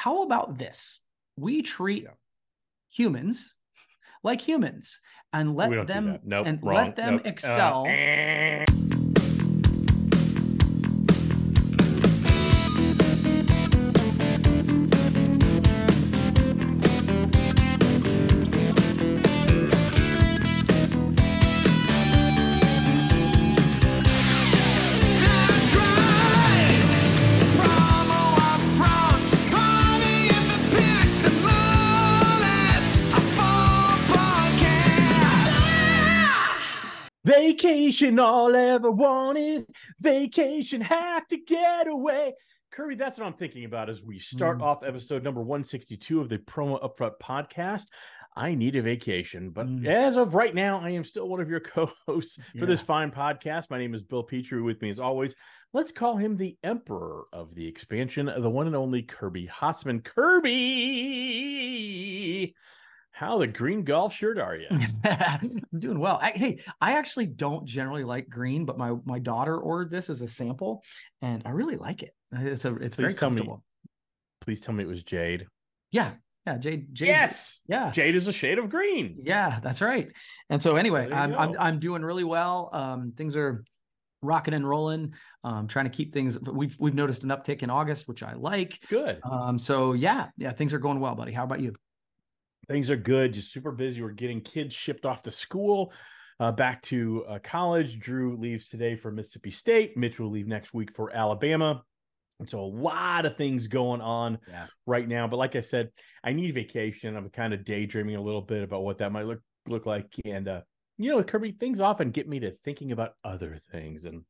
how about this? We treat Yeah. humans like humans and let them. Nope, and wrong. let them Nope. Uh, excel. eh. Vacation, all ever wanted. Vacation, had to get away. Kirby, that's what I'm thinking about as we start Mm. off episode number 162 of the Promo Upfront podcast. I need a vacation, but Mm. as of right now, I am still one of your co-hosts for this fine podcast. My name is Bill Petrie. With me, as always, let's call him the Emperor of the Expansion, the one and only Kirby Hasseman. Kirby, how the green golf shirt are you? I'm doing well. I, hey, I actually don't generally like green, but my my daughter ordered this as a sample, and I really like it. It's a it's very Please me- comfortable. Please tell me it was Jade. Yeah, yeah, Jade. Jade Yes, yeah. Jade is a shade of green. Yeah, that's right. And so anyway, I'm, I'm. I'm doing really well. Um, things are rocking and rolling. Um, trying to keep things. We've we've noticed an uptick in August, which I like. Good. Um, so yeah, yeah, things are going well, buddy. How about you? Things are good. Just super busy. We're getting kids shipped off to school, uh, back to uh, college. Drew leaves today for Mississippi State. Mitch will leave next week for Alabama. And so a lot of things going on Yeah. right now. But like I said, I need vacation. I'm kind of daydreaming a little bit about what that might look look like. And uh, you know, Kirby, things often get me to thinking about other things. And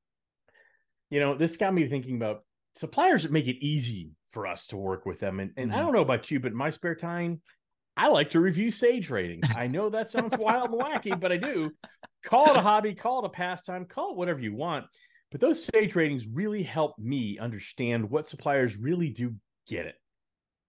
you know, this got me thinking about suppliers that make it easy for us to work with them. And and I Mhm. don't know about you, but in my spare time, I like to review Sage ratings. I know that sounds wild and wacky, but I do. Call it a hobby, call it a pastime, call it whatever you want. But those Sage ratings really help me understand what suppliers really do get it.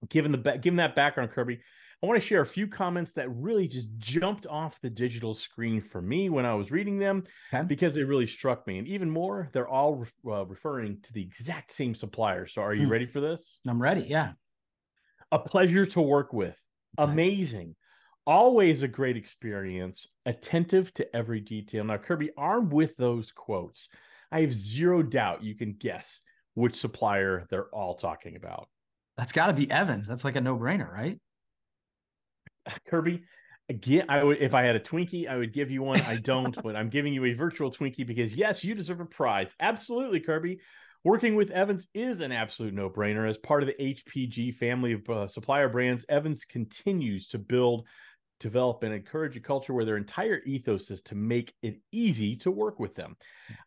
Given the given that background, Kirby, I want to share a few comments that really just jumped off the digital screen for me when I was reading them Okay. because they really struck me. And even more, they're all uh, referring to the exact same supplier. So, are you Hmm. ready for this? I'm ready. Yeah. a pleasure to work with. Okay. Amazing. Always a great experience, attentive to every detail. Now, Kirby, armed with those quotes, I have zero doubt you can guess which supplier they're all talking about. That's got to be Evans. That's like a no brainer, right? Kirby, again, I would if I had a Twinkie, I would give you one. I don't, but I'm giving you a virtual Twinkie because yes, you deserve a prize. Absolutely, Kirby. Working with Evans is an absolute no-brainer. As part of the HPG family of uh, supplier brands, Evans continues to build, develop, and encourage a culture where their entire ethos is to make it easy to work with them.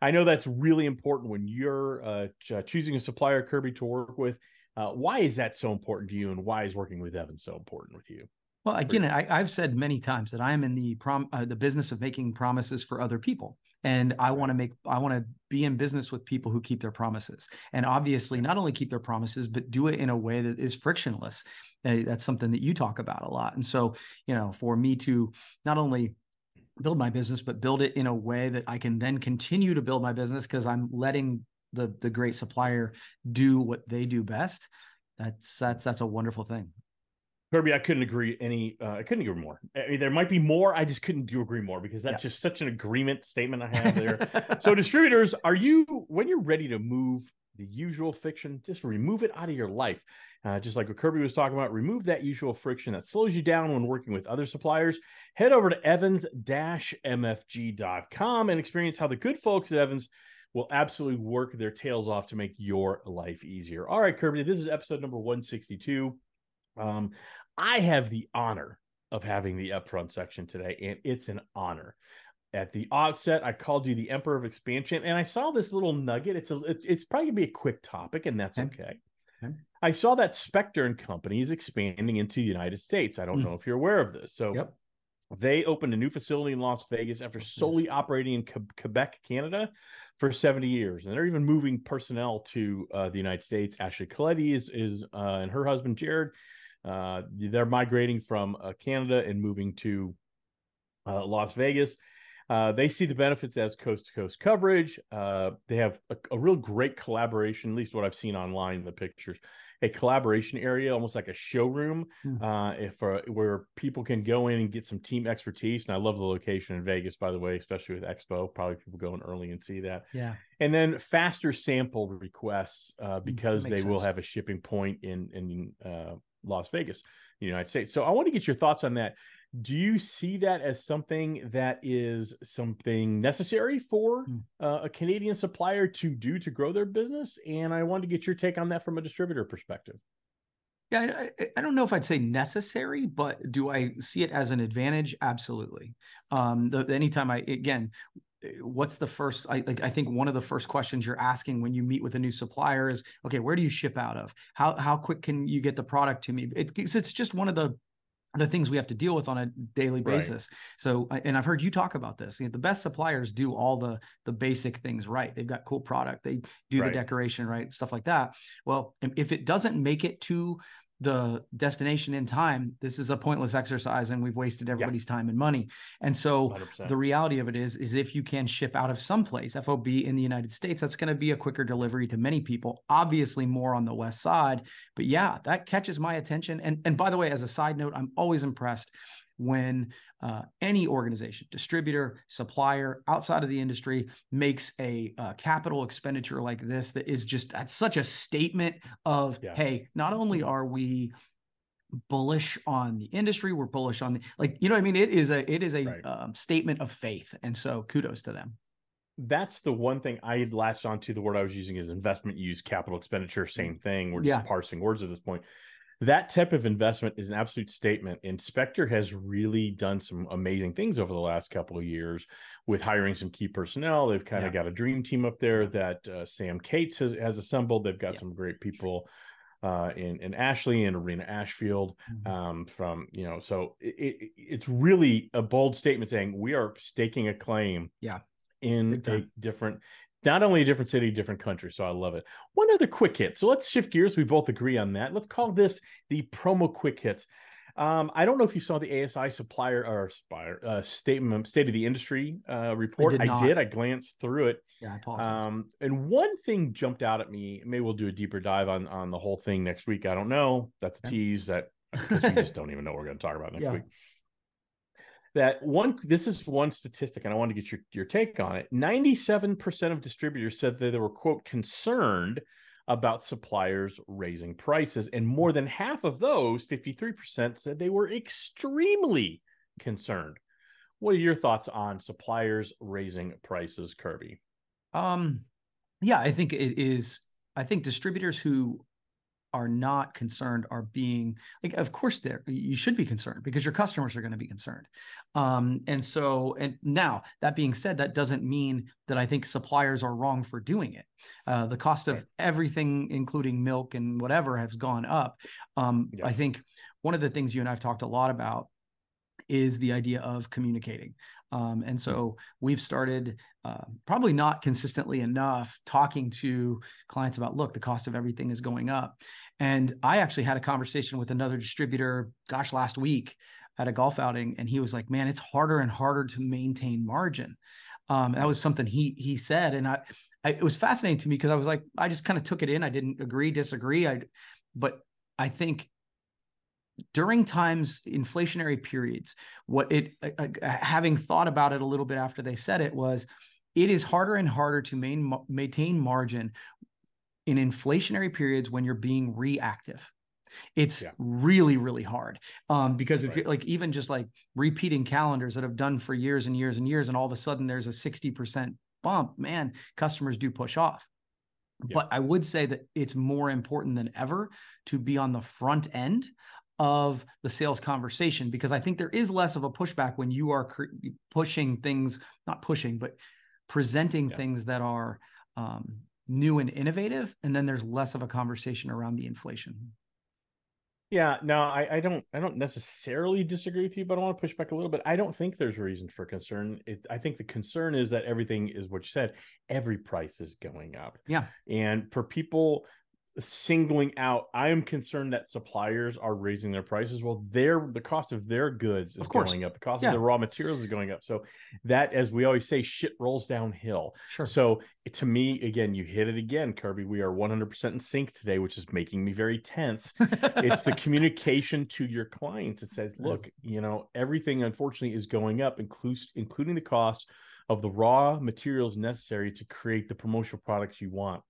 I know that's really important when you're uh, ch- choosing a supplier, Kirby, to work with. Uh, why is that so important to you, and why is working with Evans so important with you? Well, again, I, I've said many times that I am in the prom uh, the business of making promises for other people, and I want to make I want to be in business with people who keep their promises, and obviously not only keep their promises, but do it in a way that is frictionless. Uh, that's something that you talk about a lot, and so you know, for me to not only build my business, but build it in a way that I can then continue to build my business because I'm letting the the great supplier do what they do best. That's that's that's a wonderful thing. Kirby, I couldn't agree any. Uh, I couldn't agree more. I mean, there might be more. I just couldn't do agree more because that's Yeah. just such an agreement statement I have there. so, distributors, are you when you're ready to move the usual fiction, just remove it out of your life. Uh, just like what Kirby was talking about, remove that usual friction that slows you down when working with other suppliers. Head over to evans-mfg.com and experience how the good folks at Evans will absolutely work their tails off to make your life easier. All right, Kirby, this is episode number 162. Um, I have the honor of having the upfront section today, and it's an honor. At the outset, I called you the Emperor of Expansion, and I saw this little nugget. It's a, it's, it's probably gonna be a quick topic, and that's Okay. okay. I saw that Spector and Company is expanding into the United States. I don't Mm. know if you're aware of this. So, Yep. they opened a new facility in Las Vegas after solely operating in Que- Quebec, Canada, for 70 years, and they're even moving personnel to uh, the United States. Ashley Coletti is is uh, and her husband Jared. Uh, they're migrating from uh, Canada and moving to uh, Las Vegas. Uh, they see the benefits as coast to coast coverage. Uh, they have a, a real great collaboration, at least what I've seen online in the pictures. a collaboration area, almost like a showroom, Hmm. uh, if where people can go in and get some team expertise. And I love the location in Vegas, by the way, especially with Expo. Probably people go in early and see that. Yeah. And then faster sample requests uh, because they makes will have a shipping point in in uh, Las Vegas, the United States. So I want to get your thoughts on that. Do you see that as something that is something necessary for Hmm. uh, a Canadian supplier to do to grow their business? And I wanted to get your take on that from a distributor perspective. Yeah, I, I- don't know if I'd say necessary, but do I see it as an advantage? Absolutely. Um, the, anytime I again, what's the first? I like. I think one of the first questions you're asking when you meet with a new supplier is, okay, where do you ship out of? How how quick can you get the product to me? It, it's it's just one of the the things we have to deal with on a daily Right. basis. So, and I've heard you talk about this. You know, the best suppliers do all the the basic things right. They've got cool product. They do Right. the decoration right, stuff like that. Well, if it doesn't make it to the destination in time, this is a pointless exercise, and we've wasted everybody's time and money. And so, 100%. the reality of it is is if you can ship out of someplace fob in the united states that's going to be a quicker delivery to many people obviously more on the west side but yeah that catches my attention and and by the way as a side note i'm always impressed when uh, any organization distributor supplier outside of the industry makes a uh, capital expenditure like this that is just that's such a statement of Yeah. hey not only are we bullish on the industry we're bullish on the like you know what i mean it is a it is a Right. um, statement of faith and so kudos to them that's the one thing I had latched onto. The word I was using is investment use, capital expenditure, same thing. We're just Yeah. parsing words at this point. That type of investment is an absolute statement. Inspector has really done some amazing things over the last couple of years with hiring some key personnel. They've kind of got a dream team up there that uh, Sam Cates has, has assembled. They've got Yeah. some great people uh, in in Ashley and Arena Ashfield Mm-hmm. um, from you know. So it, it, it's really a bold statement saying we are staking a claim. Yeah. in a different not only a different city, different country. So I love it. One other quick hit. So let's shift gears. We both agree on that. Let's call this the promo quick hits. Um, I don't know if you saw the ASI supplier or supplier uh, statement, state of the industry uh, report. did I did. I glanced through it. yeah i apologize Um, and one thing jumped out at me. Maybe we'll do a deeper dive on on the whole thing next week. I don't know. That's a tease that we just don't even know what we're going to talk about next Yeah. week. That one, this is one statistic, and I want to get your, your take on it. 97% of distributors said that they were, quote, concerned about suppliers raising prices. And more than half of those, 53%, said they were extremely concerned. What are your thoughts on suppliers raising prices, Kirby? Um, yeah, I think it is. I think distributors who are not concerned are being like, of course, they're you should be concerned because your customers are going to be concerned. Um, and so, and now that being said, that doesn't mean that I think suppliers are wrong for doing it. Uh, the cost of Right. everything, including milk and whatever, has gone up. Um, Yeah. I think one of the things you and I've talked a lot about is the idea of communicating. Um, and so we've started uh, probably not consistently enough talking to clients about look, the cost of everything is going up. And I actually had a conversation with another distributor, gosh, last week at a golf outing, and he was like, "Man, it's harder and harder to maintain margin." Um, that was something he he said, and I, I it was fascinating to me because I was like, I just kind of took it in. I didn't agree, disagree. I, but I think during times inflationary periods what it uh, uh, having thought about it a little bit after they said it was it is harder and harder to main, maintain margin in inflationary periods when you're being reactive it's Yeah. really really hard um, because if Right. like even just like repeating calendars that have done for years and years and years and all of a sudden there's a 60% bump man customers do push off Yeah. but i would say that it's more important than ever to be on the front end of the sales conversation because I think there is less of a pushback when you are cr- pushing things, not pushing, but presenting Yeah. things that are um, new and innovative. And then there's less of a conversation around the inflation. Yeah, no, I, I don't I don't necessarily disagree with you, but I want to push back a little bit. I don't think there's reason for concern. It, I think the concern is that everything is what you said. Every price is going up. Yeah. And for people, singling out i am concerned that suppliers are raising their prices. Well their the cost of their goods is going up. The cost Yeah. of the raw materials is going up. So that as we always say shit rolls downhill. Sure. so to me again you hit it again kirby. We are 100% in sync today which is making me very tense. It's the communication to your clients. It says look you know everything unfortunately is going up inclus- including the cost of the raw materials necessary to create the promotional products you want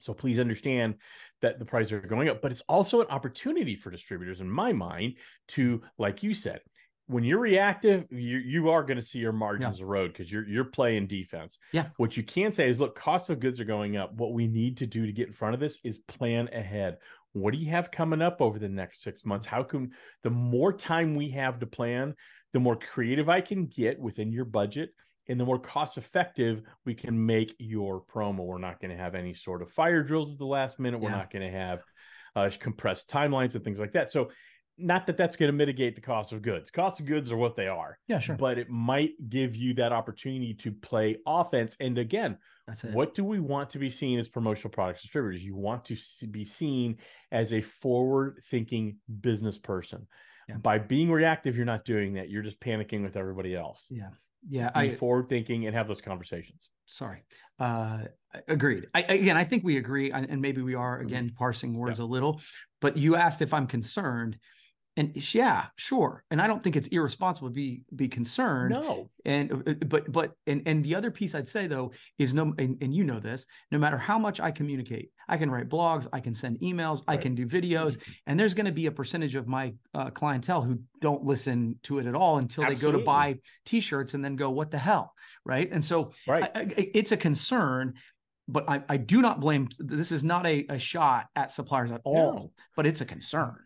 so please understand that the prices are going up but it's also an opportunity for distributors in my mind to like you said when you're reactive you you are going to see your margins erode because you're you're playing defense. Yeah. what you can say is look cost of goods are going up. What we need to do to get in front of this is plan ahead. What do you have coming up over the next six months? How can the more time we have to plan the more creative i can get within your budget and the more cost effective we can make your promo we're not going to have any sort of fire drills at the last minute we're Yeah. not going to have uh, compressed timelines and things like that so not that that's going to mitigate the cost of goods cost of goods are what they are yeah, sure. but it might give you that opportunity to play offense and again what do we want to be seen as promotional products distributors? You want to be seen as a forward thinking business person. Yeah. By being reactive, you're not doing that. You're just panicking with everybody else. Yeah. Yeah. Be I forward thinking and have those conversations. sorry. Uh agreed. I again I think we agree and maybe we are Mm-hmm. again parsing words a little, but you asked if I'm concerned. And yeah, sure. And I don't think it's irresponsible to be be concerned. No. And uh, but but and and the other piece I'd say though is no and, and you know this, no matter how much I communicate, I can write blogs, I can send emails, I can do videos, and there's going to be a percentage of my uh, clientele who don't listen to it at all until they go to buy t-shirts and then go, what the hell, right? And so Right. I, I- it's a concern, but I, I do not blame. This is not a, a shot at suppliers at all, No. but it's a concern.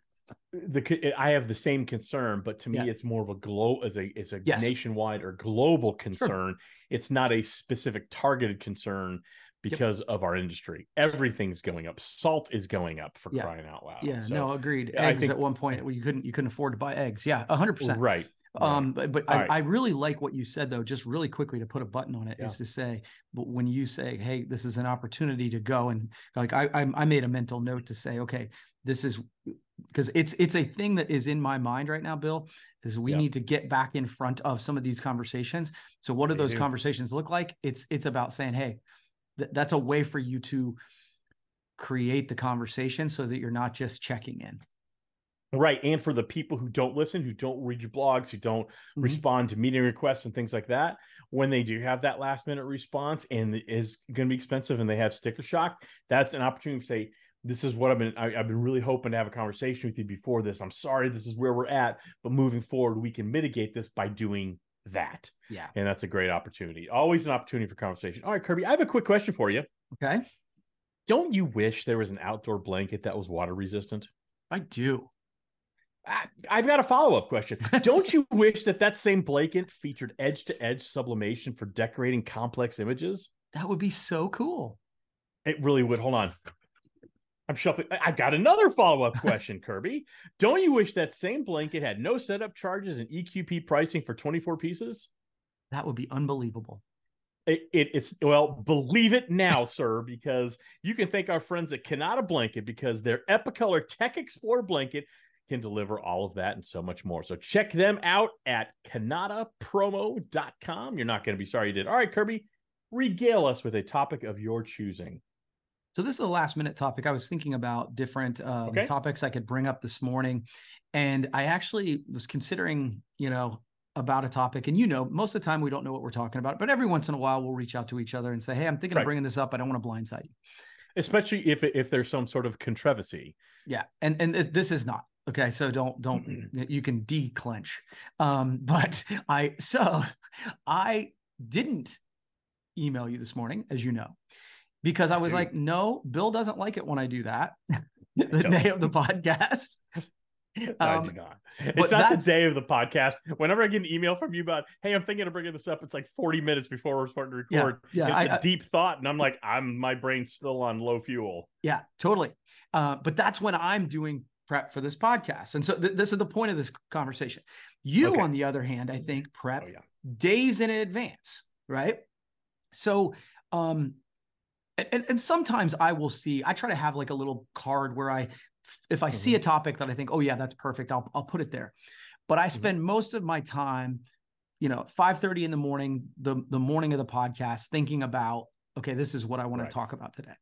The I have the same concern, but to me, Yeah. it's more of a glow as a it's a Yes. nationwide or global concern. It's not a specific targeted concern because of our industry. Everything's going up. Salt is going up for Yeah. crying out loud. Yeah, So- no, agreed. Eggs think- at one point, well, you couldn't you couldn't afford to buy eggs. Yeah, hundred percent. right. Um, but, but I, right. I really like what you said though, just really quickly to put a button on it is Yeah. to say, but when you say, hey, this is an opportunity to go and like I I, I made a mental note to say, okay, this is because it's it's a thing that is in my mind right now, Bill, is we Yeah. need to get back in front of some of these conversations. So what do They those do. conversations look like? It's it's about saying, hey, th- that's a way for you to create the conversation so that you're not just checking in. Right. And for the people who don't listen, who don't read your blogs, who don't Mhm. respond to meeting requests and things like that, when they do have that last minute response and it is going to be expensive and they have sticker shock, that's an opportunity to say, this is what I've been, I, I've been really hoping to have a conversation with you before this. I'm sorry, this is where we're at, but moving forward, we can mitigate this by doing that. Yeah. And that's a great opportunity. Always an opportunity for conversation. All right, Kirby, I have a quick question for you. Okay. Don't you wish there was an outdoor blanket that was water resistant? I do. I- I've got a follow up question. Don't you wish that that same blanket featured edge to edge sublimation for decorating complex images? That would be so cool. It really would. Hold on. I'm shuffling. I- I've got another follow up question, Kirby. Don't you wish that same blanket had no setup charges and EQP pricing for 24 pieces? That would be unbelievable. It, it, it's well, believe it now, sir, because you can thank our friends at Kanata Blanket because their Epicolor Tech Explorer blanket can deliver all of that and so much more. So check them out at kanatapromo.com. You're not going to be sorry you did. All right, Kirby, regale us with a topic of your choosing. So this is a last minute topic. I was thinking about different um, Okay. topics I could bring up this morning, and I actually was considering, you know, about a topic. And you know, most of the time we don't know what we're talking about, but every once in a while we'll reach out to each other and say, "Hey, I'm thinking Right. of bringing this up. I don't want to blindside you." Especially if if there's some sort of controversy. Yeah, and and this, this is not okay. So don't don't you can declench. Um, but I so I didn't email you this morning, as you know, because I was Dude. like, no, Bill doesn't like it when I do that. the day of the podcast. I Um, do not. It's not the day of the podcast. Whenever I get an email from you about, hey, I'm thinking of bringing this up, it's like 40 minutes before we're starting to Yeah, record. yeah, it's I- a I- deep thought, and I'm like, I'm my brain's still on low fuel. Yeah, totally. Uh, but that's when I'm doing prep for this podcast. And so th- this is the point of this conversation. You, Okay. on the other hand, I think prep Oh yeah. days in advance, right? So, um, and, and, and sometimes I will see, I try to have like a little card where I, if I see mm-hmm. a topic that I think, oh yeah, that's perfect, I'll, I'll put it there. But I mm-hmm. spend most of my time, you know, 5 30 in the morning, the, the morning of the podcast, thinking about, okay, this is what I want Right. to talk about today.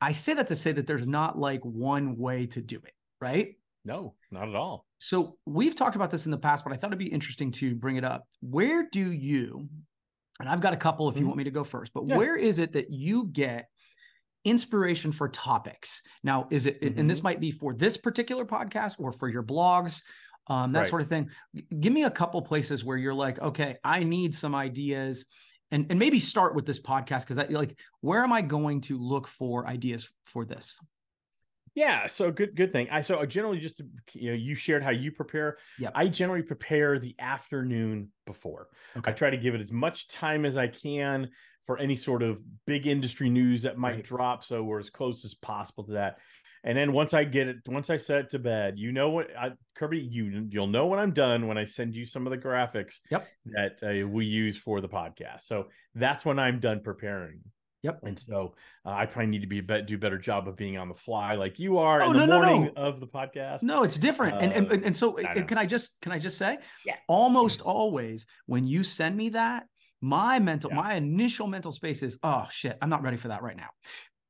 I say that to say that there's not like one way to do it, right? No, not at all. So we've talked about this in the past, but I thought it'd be interesting to bring it up. Where do you, and I've got a couple if you Mhm. want me to go first, but Yeah. where is it that you get inspiration for topics? Now, is it, and this might be for this particular podcast or for your blogs, um, that Right. sort of thing. Give me a couple places where you're like, okay, I need some ideas. And, and maybe start with this podcast because that like where am I going to look for ideas for this? Yeah, so good good thing. I so generally just you know you shared how you prepare. Yeah. I generally prepare the afternoon before. I try to give it as much time as I can for any sort of big industry news that might Right. drop so we're as close as possible to that. And then once I get it once I set it to bed, you know what I, Kirby you you'll know when I'm done when I send you some of the graphics Yep. that uh, we use for the podcast. So that's when I'm done preparing. Yep. And so uh, I probably need to be a bet, do a better job of being on the fly like you are Oh, in no, no, morning no. of the podcast. No, it's different. and, and Uh, and so I can I just can I just say? Yeah. Almost always when you send me that, my mental, Yeah. my initial mental space is, oh shit, I'm not ready for that right now.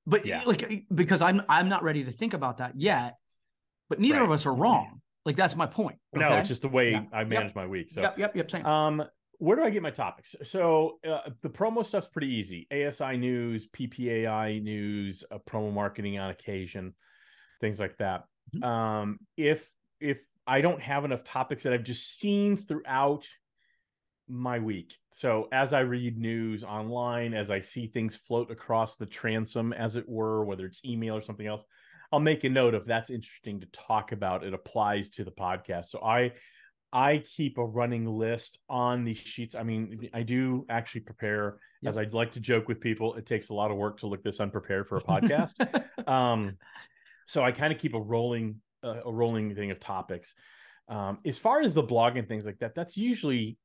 But Yeah. like because I'm I'm not ready to think about that yet. But neither of us are wrong. Like that's my point. No, it's just the way. I Yep. manage my week. So yep, yep, yep. Same. Um, where do I get my topics? So uh, the promo stuff's pretty easy. ASI news, PPAI news, uh, promo marketing on occasion, things like that. Mhm. Um, if if I don't have enough topics that I've just seen throughout my week, so as I read news online, as I see things float across the transom, as it were, whether it's email or something else, I'll make a note if that's interesting to talk about. It applies to the podcast. So I I keep a running list on these sheets. I mean, I do actually prepare, Yep. as I'd like to joke with people. It takes a lot of work to look this unprepared for a podcast. um, so I kind of keep a rolling uh, a rolling thing of topics. Um, as far as the blog and things like that, that's usually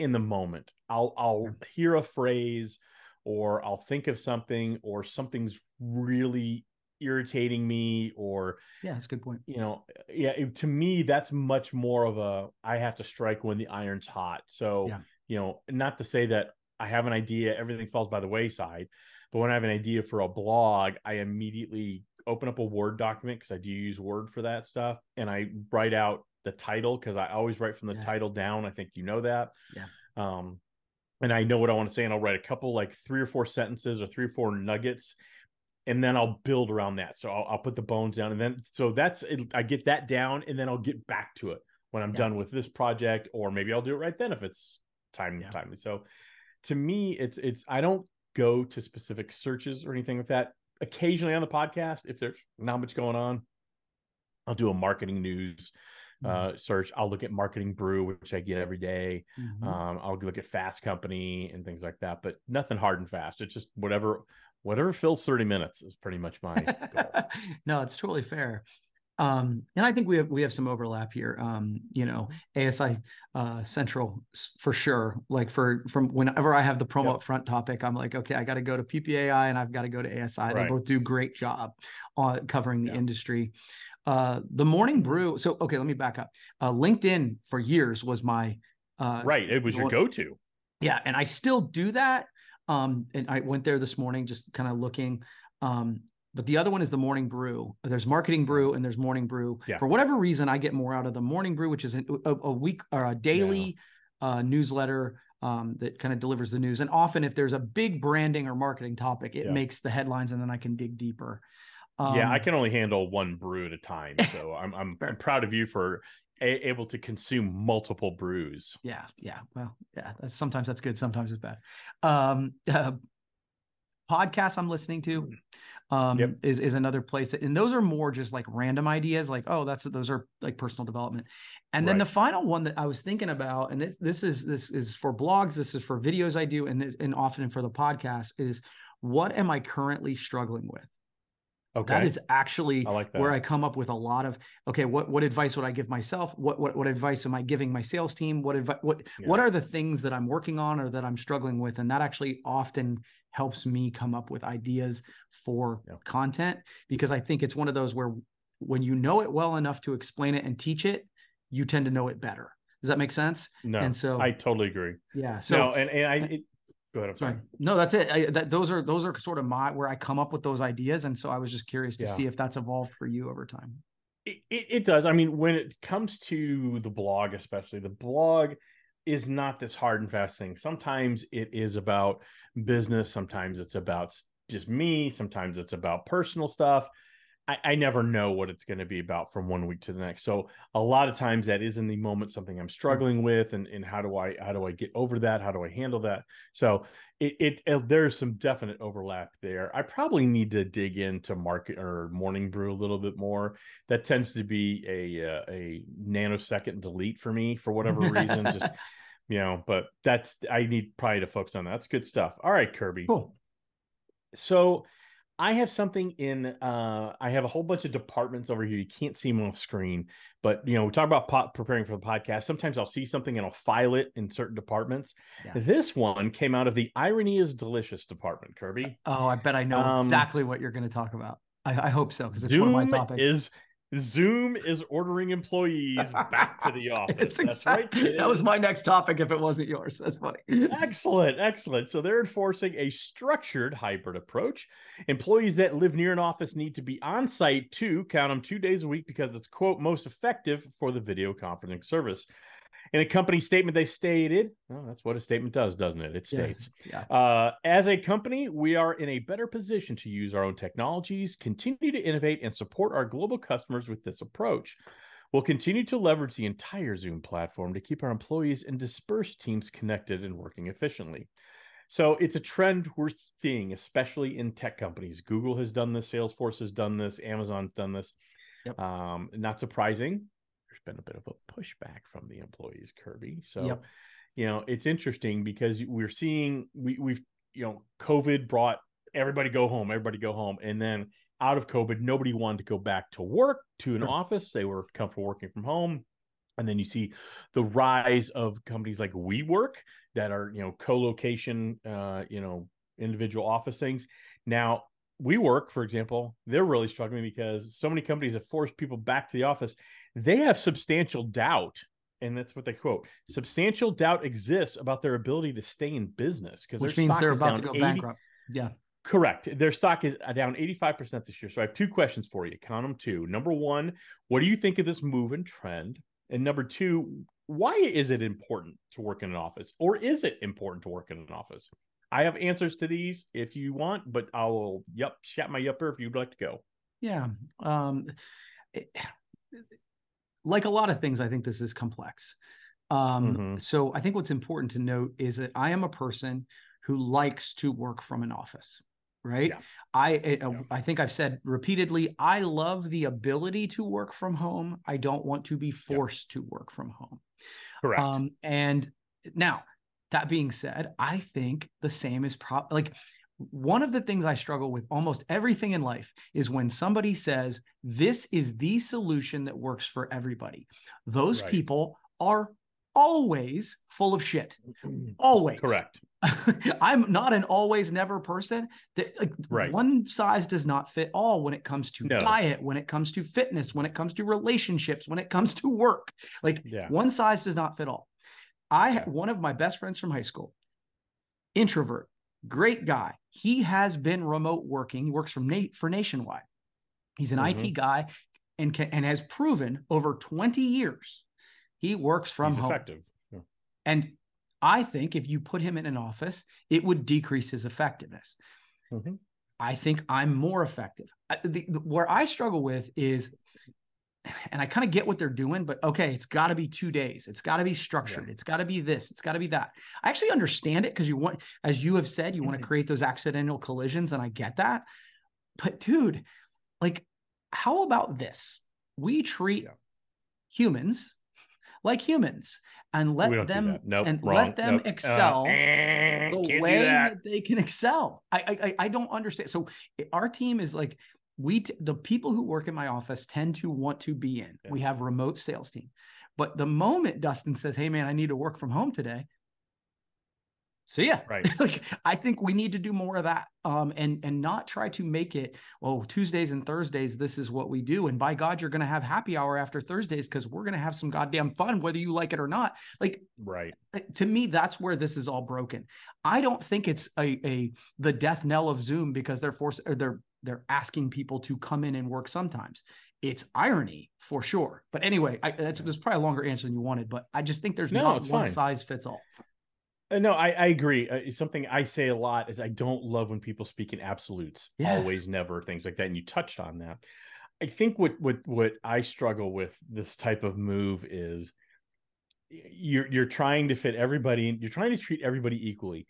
in the moment. I'll I'll hear a phrase, or I'll think of something, or something's really irritating me, or yeah, that's a good point. you know, yeah, it- to me, that's much more of a I have to strike when the iron's hot. So, Yeah. you know, not to say that I have an idea, everything falls by the wayside, but when I have an idea for a blog, I immediately open up a Word document because I do use Word for that stuff, and I write out the title because I always write from the Yeah. title down. I think you know that. Yeah. Um, and I know what I want to say, and I'll write a couple like three or four sentences or three or four nuggets and then I'll build around that. So I'll, I'll put the bones down, and then so that's it, I get that down, and then I'll get back to it when I'm Yeah. done with this project, or maybe I'll do it right then if it's time Yeah. timely. So to me, it's it's I don't go to specific searches or anything like that. Occasionally on the podcast, if there's not much going on, I'll do a marketing news Mm-hmm. uh, search. I'll look at marketing brew, which I get every day. Mhm. Um, I'll look at Fast Company and things like that, but nothing hard and fast. It's just whatever whatever fills 30 minutes is pretty much my goal. no, it's totally fair. Um, and I think we have we have some overlap here. Um, you know, ASI uh, Central for sure. Like for from whenever I have the promo Yep. up front topic, I'm like, okay, I got to go to PPAI and I've got to go to ASI. They both do great job on covering the Yeah. industry. Uh, the Morning Brew. So okay, let me back up. Uh, LinkedIn for years was my uh, right. It was your go to. yeah, and I still do that. Um, and I went there this morning just kind of looking. Um, but the other one is the morning brew. There's marketing brew and there's morning brew. Yeah. For whatever reason, I get more out of the morning brew, which is a, a, a week or a daily uh, newsletter um, that kind of delivers the news. And often, if there's a big branding or marketing topic, it Yeah. makes the headlines, and then I can dig deeper. Um, yeah, I Um, can only handle one brew at a time. So I'm I'm, I'm proud of you for a- able to consume multiple brews. Yeah, yeah. Well, yeah. That's sometimes that's good, sometimes it's bad. Um, uh, podcasts I'm listening to um, Yep. is is another place, that, and those are more just like random ideas. Like, oh, that's those are like personal development. And then Right. the final one that I was thinking about, and this, this is this is for blogs, this is for videos I do, and this, and often for the podcast is what am I currently struggling with? Okay. That is actually I like that. where I come up with a lot of okay, what what advice would I give myself? What what what advice am I giving my sales team? What advice what Yeah. what are the things that I'm working on or that I'm struggling with? And that actually often helps me come up with ideas for Yeah. content because I think it's one of those where when you know it well enough to explain it and teach it, you tend to know it better. Does that make sense? No, and so I totally agree. yeah, so no, and, and I it, go ahead. I'm sorry. Sorry. No, that's it. I, that, those are those are sort of my where I come up with those ideas, and so I was just curious to Yeah. see if that's evolved for you over time. It, it, it does. I mean, when it comes to the blog, especially the blog is not this hard and fast thing. Sometimes it is about business. Sometimes it's about just me. Sometimes it's about personal stuff. I, I never know what it's going to be about from one week to the next. So a lot of times that is in the moment something I'm struggling with, and and how do I how do I get over that? How do I handle that? So it, it, it there's some definite overlap there. I probably need to dig into market or morning brew a little bit more. That tends to be a uh, a nanosecond delete for me for whatever reason. Just you know, but that's I need probably to focus on that. That's good stuff. All right, Kirby. cool. So I have something in uh I have a whole bunch of departments over here. You can't see them off screen, but you know, we talk about pot preparing for the podcast. Sometimes I'll see something and I'll file it in certain departments. Yeah. This one came out of the Irony is Delicious department, Kirby. Oh, I bet I know Um, exactly what you're going to talk about. I, I hope so because it's one of my topics. is Zoom is ordering employees back to the office. That's exact- right. That was my next topic if it wasn't yours. That's funny. Excellent, excellent. So they're enforcing a structured hybrid approach. Employees that live near an office need to be on site to count them two days a week because it's quote most effective for the video conferencing service. In a company statement, they stated, well, that's what a statement does, doesn't it? It Yeah. states, Yeah. uh, as a company, we are in a better position to use our own technologies, continue to innovate, and support our global customers with this approach. We'll continue to leverage the entire Zoom platform to keep our employees and dispersed teams connected and working efficiently. So it's a trend we're seeing, especially in tech companies. Google has done this, Salesforce has done this, Amazon's done this. Yep. Um, not surprising. There's been a bit of a pushback from the employees, Kirby. So Yep. you know it's interesting because we're seeing we we've you know covid brought everybody go home everybody go home. And then out of covid nobody wanted to go back to work to an office. They were comfortable working from home. And then you see the rise of companies like WeWork that are you know co-location uh you know individual office things. Now WeWork for example they're really struggling because so many companies have forced people back to the office they have substantial doubt and that's what they quote substantial doubt exists about their ability to stay in business because Which means they're about to go bankrupt. Yeah. correct their stock is uh, down 85% this year so i have two questions for you count them two number one what do you think of this move and trend and number two why is it important to work in an office or is it important to work in an office i have answers to these if you want but i will yep chat my yupper if you'd like to go Yeah. Um, it- like a lot of things, I think this is complex. Um, Mhm. So I think what's important to note is that I am a person who likes to work from an office. Right. Yeah. I I- Yeah. I think I've said repeatedly, I love the ability to work from home. I don't want to be forced to work from home. correct Um, and now, that being said, I think the same is probably like one of the things I struggle with almost everything in life is when somebody says this is the solution that works for everybody. Those Right. people are always full of shit. Always. correct I'm not an always never person. That like, Right. one size does not fit all when it comes to No. diet, when it comes to fitness, when it comes to relationships, when it comes to work. Like Yeah. one size does not fit all. I Yeah. one of my best friends from high school, introvert, great guy. He has been remote working. He works from Na- for Nationwide. He's an Mhm. IT guy and can, and has proven over 20 years he works from He's home. effective Yeah. And I think if you put him in an office, it would decrease his effectiveness. Mhm. I think I'm more effective. The- the- where I struggle with is, and I kind of get what they're doing, but okay, it's got to be two days. It's got to be structured. It's got to be this. It's got to be that. I actually understand it because you want, as you have said, you want Mm-hmm. to create those accidental collisions, and I get that. But dude, like, how about this? We treat Yeah. humans like humans and let them. Nope, and wrong. let them Nope. Uh, excel eh, the way that. that. they can excel. I, I I- I don't understand. So our team is like we t- the people who work in my office tend to want to be in. Yeah. We have remote sales team, but the moment Dustin says, "Hey man, I need to work from home today," See ya. Right. like I think we need to do more of that. Um, and and not try to make it, oh, Tuesdays and Thursdays, this is what we do. And by God, you're gonna have happy hour after Thursdays because we're gonna have some goddamn fun, whether you like it or not. Like Right. uh, to me that's where this is all broken i don't think it's a, a the death knell of zoom because they're forced or they're they're asking people to come in and work sometimes it's irony for sure but anyway I, that's, that's probably a longer answer than you wanted but i just think there's No, not one fine. size fits all Uh, no, I, I agree. Uh, something I say a lot is I don't love when people speak in absolutes. Yes. Always, never, things like that. And you touched on that. I think what what what I struggle with this type of move is you're you're trying to fit everybody. You're trying to treat everybody equally.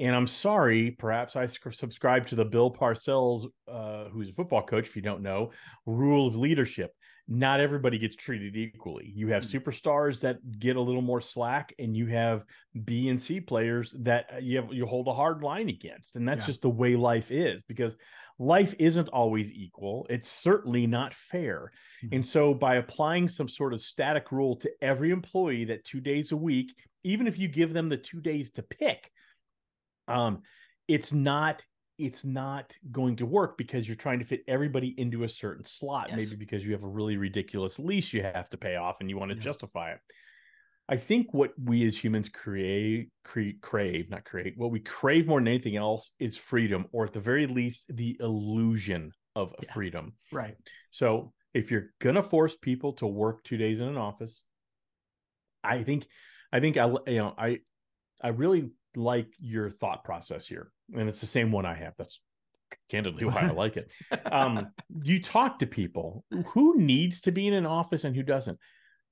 And I'm sorry, perhaps I subscribe to the Bill Parcells, uh, who's a football coach, if you don't know, rule of leadership. Not everybody gets treated equally. You have Mm. superstars that get a little more slack, and you have B and C players that uh, you have you hold a hard line against, and that's Yeah. just the way life is. Because life isn't always equal. It's certainly not fair. Mhm. And so, by applying some sort of static rule to every employee that two days a week, even if you give them the two days to pick, um, it's not it's not going to work because you're trying to fit everybody into a certain slot. Yes. Maybe because you have a really ridiculous lease you have to pay off and you want to Yeah. justify it. I think what we as humans create, cre- crave, not create, what we crave more than anything else is freedom, or at the very least, the illusion of Yeah. freedom. right So if you're gonna force people to work two days in an office, I think, I think I, you know, I, I really like your thought process here, and it's the same one I have. That's candidly why I like it. Um, you talk to people who needs to be in an office and who doesn't.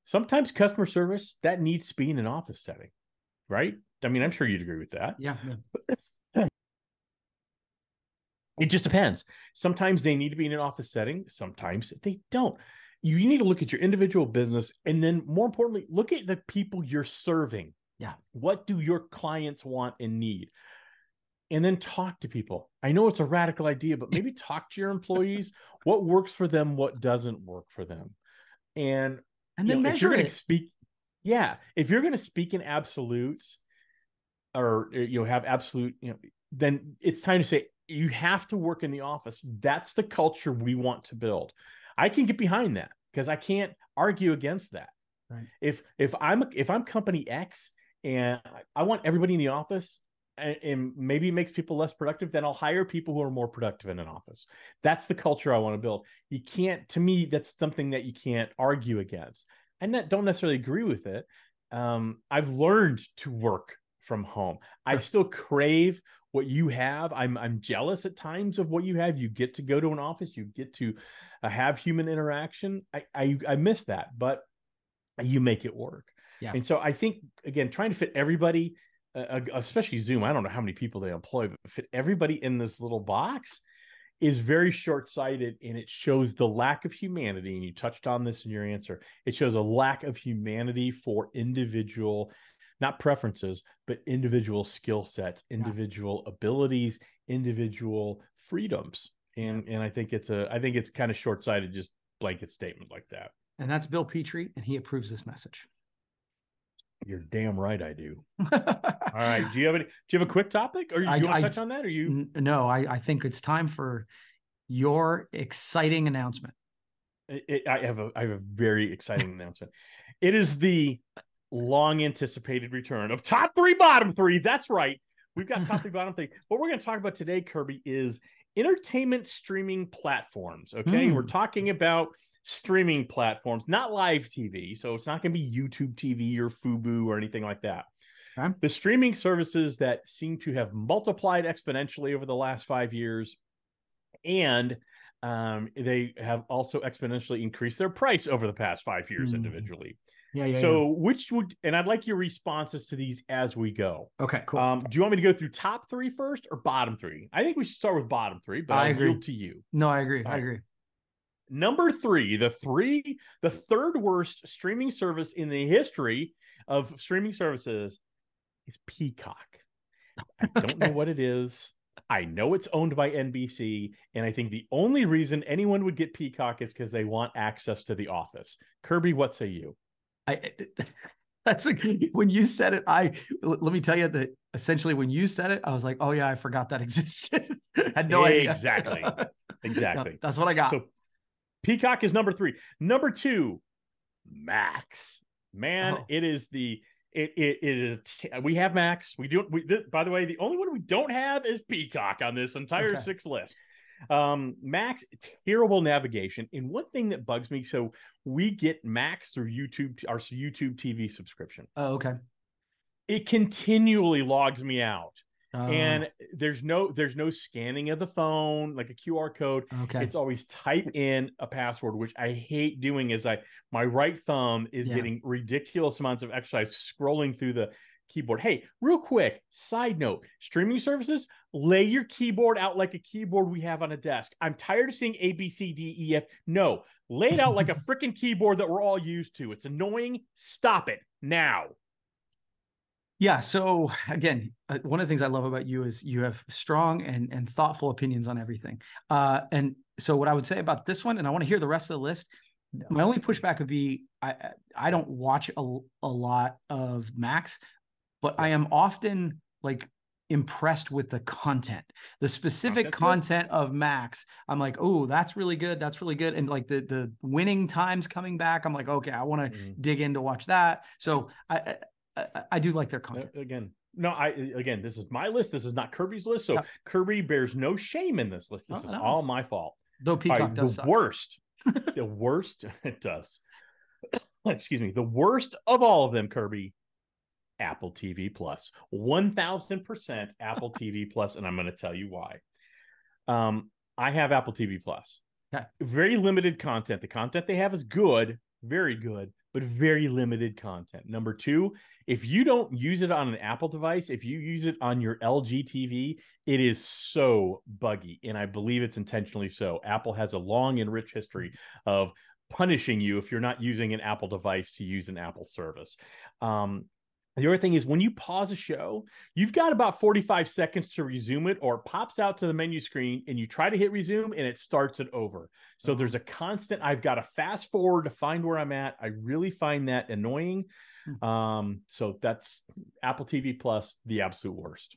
Sometimes customer service that needs to be in an office setting, right? I mean, I'm sure you'd agree with that. yeah, yeah. It just depends. Sometimes they need to be in an office setting, sometimes they don't. You need to look at your individual business and then, more importantly, look at the people you're serving. Yeah. What do your clients want and need? And then talk to people. I know it's a radical idea, but maybe talk to your employees. What works for them, what doesn't work for them. And and you then know, if you're measure gonna it speak yeah if you're going to speak in absolutes or you know have absolute you know then it's time to say you have to work in the office that's the culture we want to build i can get behind that because i can't argue against that Right. if if i'm if i'm company x and i want everybody in the office and, maybe it makes people less productive then i'll hire people who are more productive in an office. That's the culture i want to build. You can't to me that's something that you can't argue against. I don't necessarily agree with it. Um, i've learned to work from home. I still crave what you have. I'm i'm jealous at times of what you have. You get to go to an office you get to uh, have human interaction. I, I i miss that but you make it work Yeah. and so i think again trying to fit everybody uh, especially zoom i don't know how many people they employ but fit everybody in this little box is very short-sighted and it shows the lack of humanity and you touched on this in your answer. It shows a lack of humanity for individual not preferences but individual skill sets individual abilities individual freedoms. And and i think it's a i think it's kind of short-sighted just blanket statement like that. And that's bill petrie and he approves this message you're damn right i do all right do you have any do you have a quick topic or do you I- want I- to touch on that or you no I, I think it's time for your exciting announcement it, it- I have a I have a very exciting announcement. It is the long anticipated return of top three, bottom three. That's right. We've got top three, bottom three. What we're going to talk about today, Kirby, is entertainment streaming platforms. Okay, Hmm. we're talking about streaming platforms, not live TV. So it's not going to be YouTube TV or Fubo or anything like that. Okay. The streaming services that seem to have multiplied exponentially over the last five years, and um, they have also exponentially increased their price over the past five years Hmm. individually. Yeah yeah so, which would, and I'd like your responses to these as we go. okay cool Um, do you want me to go through top three first or bottom three? I think we should start with bottom three, but I I'll agree. to you. no i agree all i right. agree Number three, the three, the third worst streaming service in the history of streaming services is Peacock. I don't know what it is. I know it's owned by NBC, and I think the only reason anyone would get Peacock is because they want access to The Office. Kirby, what say you? I That's a, when you said it. I let me tell you that essentially when you said it, I was like, oh yeah, I forgot that existed. Had no idea. Exactly. No, Exactly. that's what I got. So Peacock is number three. Number two, Max. Man, Oh. it is the it it, it is t- we have Max. We do we th- by the way, the only one we don't have is Peacock on this entire Okay. six list. Um Max terrible navigation. And one thing that bugs me so we get Max through YouTube our YouTube TV subscription. oh, okay. It continually logs me out. Uh, and there's no there's no scanning of the phone like a QR code okay. it's always type in a password which i hate doing is i my right thumb is Yeah. getting ridiculous amounts of exercise scrolling through the keyboard hey real quick side note streaming services lay your keyboard out like a keyboard we have on a desk i'm tired of seeing a b c d e f no lay it out like a freaking keyboard that we're all used to it's annoying stop it now Yeah. So again, uh, one of the things I love about you is you have strong and and thoughtful opinions on everything. Uh, and so what I would say about this one, and I want to hear the rest of the list. My only pushback would be I I- I don't watch a, a lot of Max, but I am often like impressed with the content. The specific Content's good. content of max i'm like oh that's really good that's really good. And like the the winning times coming back i'm like okay i want to Mhm. dig in to watch that. So i i, I- do like their content. again no i again this is my list this is not kirby's list so kirby bears no shame in this list this is no, all my fault. Though peacock right, does the suck. worst the worst it does. Excuse me the worst of all of them kirby apple tv plus. 1000% apple tv plus and i'm going to tell you why. Um i have apple tv plus. Okay. very limited content. The content they have is good very good but very limited content. Number two if you don't use it on an apple device if you use it on your lg tv it is so buggy and i believe it's intentionally so. Apple has a long and rich history of punishing you if you're not using an apple device to use an apple service. Um, the other thing is when you pause a show, you've got about 45 seconds to resume it, or it pops out to the menu screen and you try to hit resume and it starts it over. So Uh-huh. there's a constant, I've got to fast forward to find where I'm at. I really find that annoying. Hmm. Um, so that's Apple TV Plus, the absolute worst.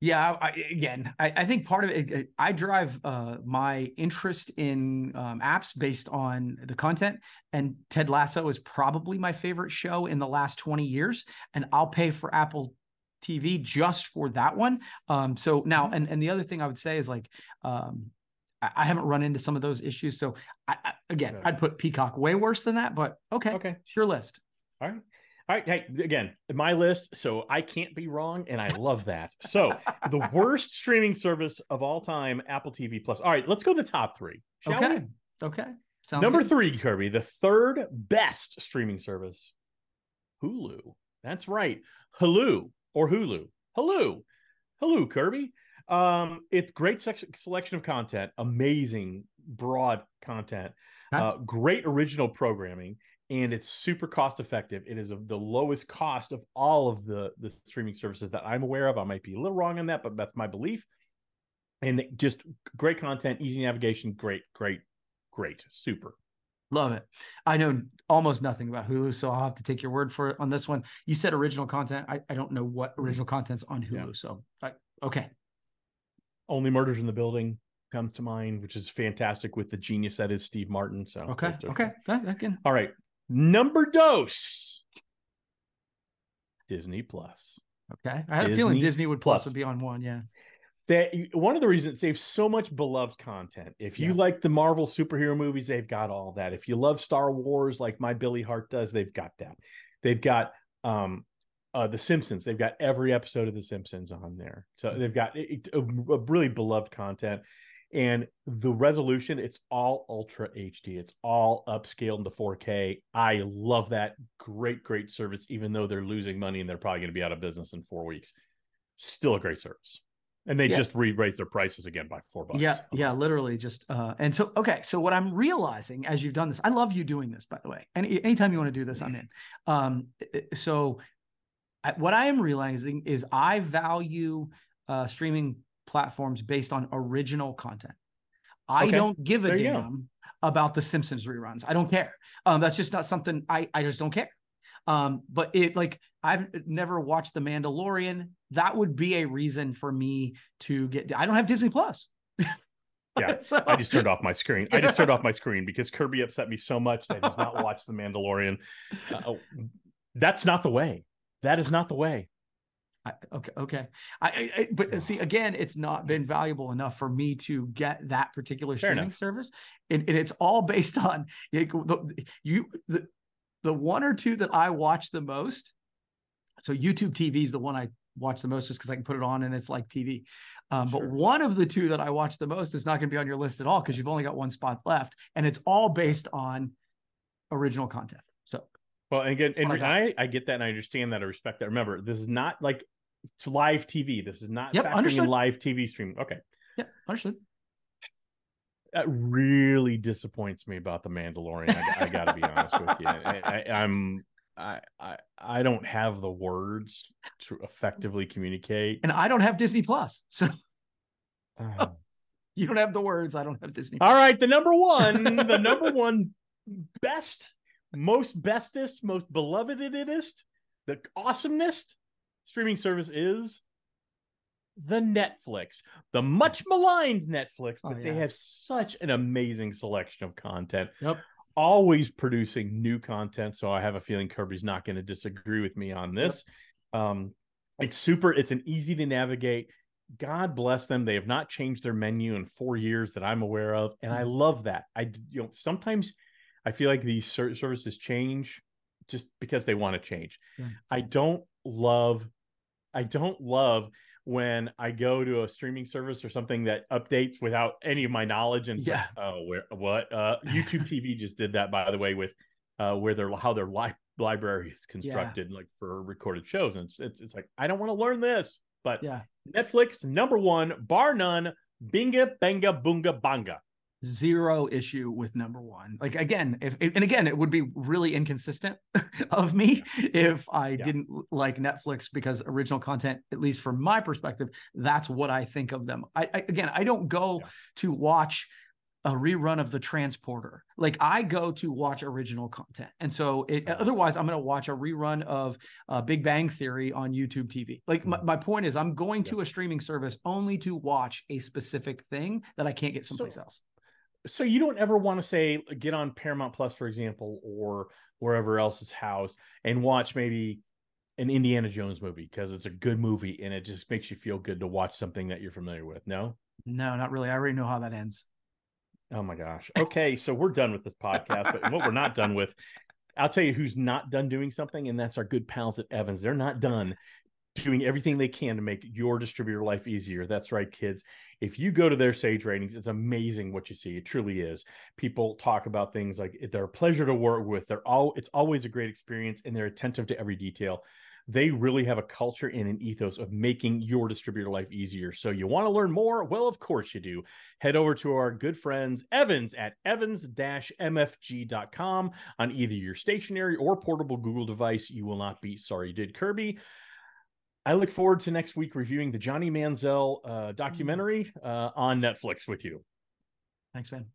Yeah, I, again, I, I think part of it, I drive uh, my interest in um, apps based on the content, and Ted Lasso is probably my favorite show in the last 20 years, and I'll pay for Apple TV just for that one. Um, so now, and, and the other thing I would say is like, um, I, I haven't run into some of those issues. So again, I'd put Peacock way worse than that, but okay, Okay. sure list. All right. All right. Hey, again, my list. So I can't be wrong. And I love that. So the worst streaming service of all time, Apple TV Plus. All right. Let's go to the top three. shall we? Okay, okay, sounds Number good. three, Kirby, the third best streaming service, Hulu. That's right, Hulu or Hulu. Hulu, Hulu, Kirby. Um, it's great selection of content, amazing broad content, uh, great original programming, and it's super cost effective. It is of the lowest cost of all of the the streaming services that I'm aware of. I might be a little wrong on that, but that's my belief. And just great content, easy navigation, great, great, great, super. Love it. I know almost nothing about Hulu, so I'll have to take your word for it on this one. You said original content. I, I don't know what mm-hmm. original content's on Hulu. Yeah. So I, okay. Only Murders in the Building comes to mind, which is fantastic with the genius that is Steve Martin. So Okay. Okay. Can. All right. Number dose. Disney Plus. Okay. I had a feeling Disney Disney would plus Plus. would be on one. Yeah. That one of the reasons they have so much beloved content. If you Yeah. like the Marvel superhero movies, they've got all that. If you love Star Wars, like my Billy Hart does, they've got that. They've got um uh the Simpsons. They've got every episode of the Simpsons on there. So they've got a, a really beloved content. And the resolution, it's all ultra HD. It's all upscaled into 4K. I love that. Great, great service, even though they're losing money and they're probably going to be out of business in four weeks. Still a great service. And they Yeah. just re raised their prices again by four bucks. Yeah. Yeah. Literally just, uh, and so, okay. So what I'm realizing as you've done this, I love you doing this, by the way. Any, anytime you want to do this, I'm in. Um, so I, what I am realizing is I value uh, streaming platforms based on original content. I Okay, don't give a there damn about the Simpsons reruns. I don't care. Um, that's just not something I, I just don't care. Um, but it like I've never watched The Mandalorian. That would be a reason for me to get. I don't have Disney Plus. Yeah, So- I just turned off my screen. I just turned off my screen because Kirby upset me so much that he's not watched The Mandalorian. Uh, oh, that's not the way. That is not the way. I, okay, okay. I, I, but see again, it's not been valuable enough for me to get that particular Fair streaming enough. service, and, and it's all based on the, you the the one or two that I watch the most. So YouTube TV is the one I watch the most, just because I can put it on and it's like TV. Um, But one of the two that I watch the most is not going to be on your list at all because you've only got one spot left, and it's all based on original content. So Well, and again, and I I, I, get that and I understand that. I respect that. Remember, this is not like it's live TV. This is not Yep, factoring understood. in live TV streaming. Okay. yeah, understood. That really disappoints me about the Mandalorian. I, I got to be honest with you. I, I, I'm I, I I don't have the words to effectively communicate. And I don't have Disney Plus, so Uh, you don't have the words. I don't have Disney. All right, the number one, the number one best, most bestest, most belovedest, the awesomest streaming service is the Netflix, the much maligned Netflix, Oh, but they have such an amazing selection of content. Yep. Always producing new content. So I have a feeling Kirby's not going to disagree with me on this. Um, it's super, it's an easy to navigate. God bless them. They have not changed their menu in four years that I'm aware of, and I love that. I, you know sometimes I feel like these services change just because they want to change. Yeah. I don't love, I don't love when I go to a streaming service or something that updates without any of my knowledge and it's like, Yeah. oh where what uh YouTube TV just did that by the way with uh where their how their li- library is constructed like for recorded shows and it's it's, it's like I don't want to learn this but Yeah. Netflix number one, bar none. Binga, banga, boonga, banga. Zero issue with number one. Like again, if and again, it would be really inconsistent of me if I Yeah. didn't like Netflix because original content, at least from my perspective, that's what I think of them. I, I again, I don't go Yeah. to watch a rerun of the transporter like i go to watch original content and so it, otherwise i'm going to watch a rerun of uh, big bang theory on youtube tv like my, my point is i'm going to a streaming service only to watch a specific thing that i can't get someplace So- else So you don't ever want to say get on Paramount Plus, for example, or wherever else it's housed, and watch maybe an Indiana Jones movie because it's a good movie and it just makes you feel good to watch something that you're familiar with. No. no not really i already know how that ends Oh my gosh. Okay, so we're done with this podcast, but what we're not done with, I'll tell you who's not done doing something, and that's our good pals at Evans. They're not done doing everything they can to make your distributor life easier. That's right, kids. If you go to their Sage ratings, it's amazing what you see. It truly is. People talk about things like they're a pleasure to work with. They're all it's always a great experience, and they're attentive to every detail they really have a culture and an ethos of making your distributor life easier. So you want to learn more? Well, of course you do. Head over to our good friends Evans at evans-mfg.com on either your stationary or portable Google device. You will not be sorry you did, Kirby. I look forward to next week reviewing the Johnny Manziel uh, documentary uh, on Netflix with you. thanks man.